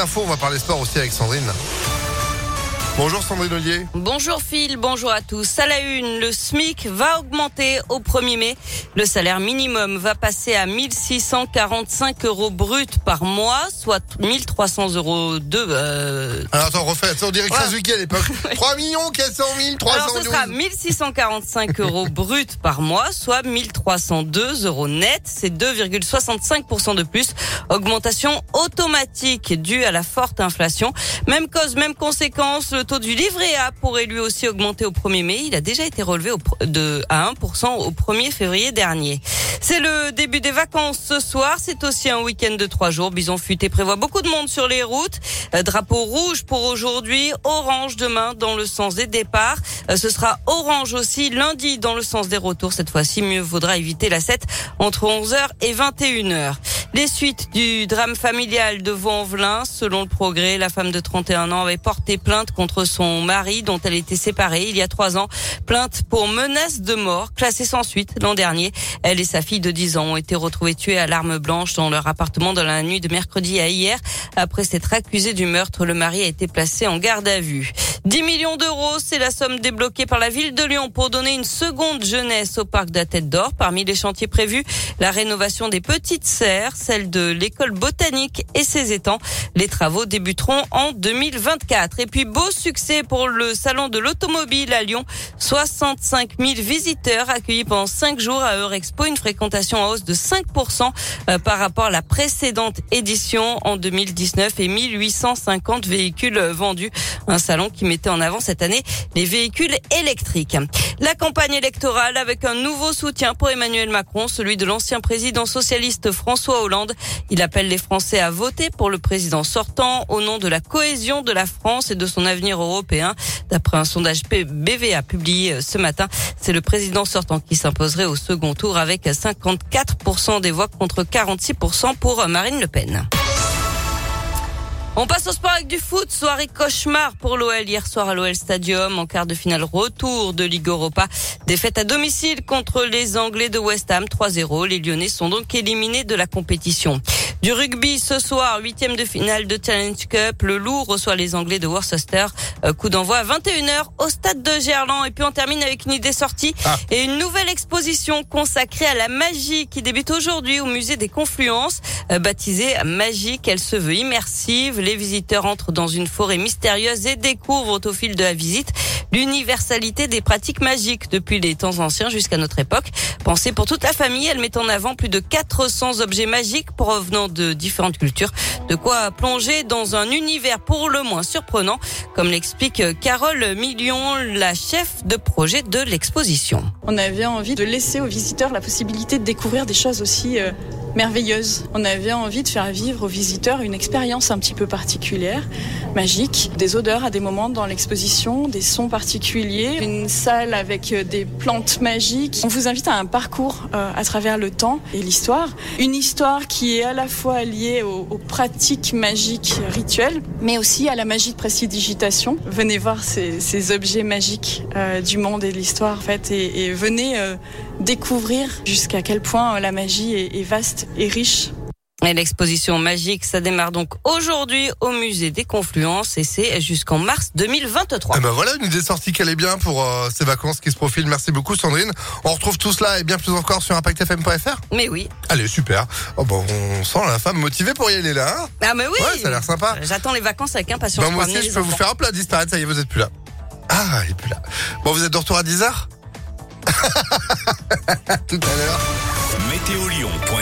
Info, on va parler sport aussi avec Sandrine. Bonjour Sandrine Ollier. Bonjour Phil, bonjour à tous. À la une, le SMIC va augmenter au 1er mai. Le salaire minimum va passer à 1645 euros brut par mois, soit 1300 euros de... Euh... Alors attends, refais, on dirait que ouais. à l'époque. 3 millions 400 000 300 Alors ce sera 1645 euros brut par mois, soit 1302 euros net. C'est 2,65% de plus. Augmentation automatique due à la forte inflation. Même cause, même conséquence, le taux du livret A pourrait lui aussi augmenter au 1er mai. Il a déjà été relevé de, à 1% au 1er février dernier. C'est le début des vacances ce soir. C'est aussi un week-end de trois jours. Bison Futé prévoit beaucoup de monde sur les routes. Euh, drapeau rouge pour aujourd'hui, orange demain dans le sens des départs. Euh, ce sera orange aussi lundi dans le sens des retours. Cette fois-ci, mieux vaudra éviter la 7 entre 11h et 21h. Les suites du drame familial de Vaux-en-Velin. Selon le progrès, la femme de 31 ans avait porté plainte contre son mari dont elle était séparée il y a trois ans. Plainte pour menace de mort, classée sans suite l'an dernier. Elle et sa fille de 10 ans ont été retrouvées tuées à l'arme blanche dans leur appartement dans la nuit de mercredi à hier. Après s'être accusé du meurtre, le mari a été placé en garde à vue. 10 millions d'euros, c'est la somme débloquée par la ville de Lyon pour donner une seconde jeunesse au parc de la Tête d'Or. Parmi les chantiers prévus, la rénovation des petites serres, celle de l'école botanique et ses étangs. Les travaux débuteront en 2024. Et puis beau succès pour le salon de l'automobile à Lyon. 65 000 visiteurs accueillis pendant 5 jours à Eurexpo, une fréquentation en hausse de 5% euh, par rapport à la précédente édition en 2019 et 1850 véhicules vendus. Un salon qui en avant cette année les véhicules électriques. La campagne électorale avec un nouveau soutien pour Emmanuel Macron, celui de l'ancien président socialiste François Hollande. Il appelle les Français à voter pour le président sortant au nom de la cohésion de la France et de son avenir européen. D'après un sondage BVA publié ce matin, c'est le président sortant qui s'imposerait au second tour avec 54% des voix contre 46% pour Marine Le Pen. On passe au sport avec du foot. Soirée cauchemar pour l'OL hier soir à l'OL Stadium en quart de finale retour de Ligue Europa. Défaite à domicile contre les Anglais de West Ham 3-0. Les Lyonnais sont donc éliminés de la compétition. Du rugby ce soir, huitième de finale de Challenge Cup. Le Loup reçoit les Anglais de Worcester. Euh, coup d'envoi à 21h au stade de Gerland. Et puis on termine avec une idée sortie ah. et une nouvelle exposition consacrée à la magie qui débute aujourd'hui au musée des Confluences. Euh, baptisée Magique, elle se veut immersive. Les visiteurs entrent dans une forêt mystérieuse et découvrent au fil de la visite l'universalité des pratiques magiques depuis les temps anciens jusqu'à notre époque. Pensée pour toute la famille, elle met en avant plus de 400 objets magiques provenant de différentes cultures. De quoi plonger dans un univers pour le moins surprenant, comme l'explique Carole Million, la chef de projet de l'exposition. On avait envie de laisser aux visiteurs la possibilité de découvrir des choses aussi euh, merveilleuse. On avait envie de faire vivre aux visiteurs une expérience un petit peu particulière, magique, des odeurs à des moments dans l'exposition, des sons particuliers, une salle avec des plantes magiques. On vous invite à un parcours euh, à travers le temps et l'histoire. Une histoire qui est à la fois liée aux, pratiques magiques rituelles, mais aussi à la magie de prestidigitation. Venez voir ces, objets magiques euh, du monde et de l'histoire, en fait, et, venez euh, découvrir jusqu'à quel point la magie est vaste et riche. Et l'exposition magique, ça démarre donc aujourd'hui au musée des Confluences et c'est jusqu'en mars 2023. Et ben voilà une idée sortie qu'elle est bien pour euh, ces vacances qui se profilent. Merci beaucoup Sandrine. On retrouve tout cela et bien plus encore sur impactfm.fr. Mais oui. Allez super. Oh bon, on sent la femme motivée pour y aller là. Hein ah mais oui. Ouais, ça a l'air sympa. J'attends les vacances avec impatience. Ben moi aussi je peux vous faire un plat disparaître. Ça y est, vous êtes plus là. Ah, il est plus là. Bon, vous êtes de retour à 10h Tout à l'heure. Météolion.net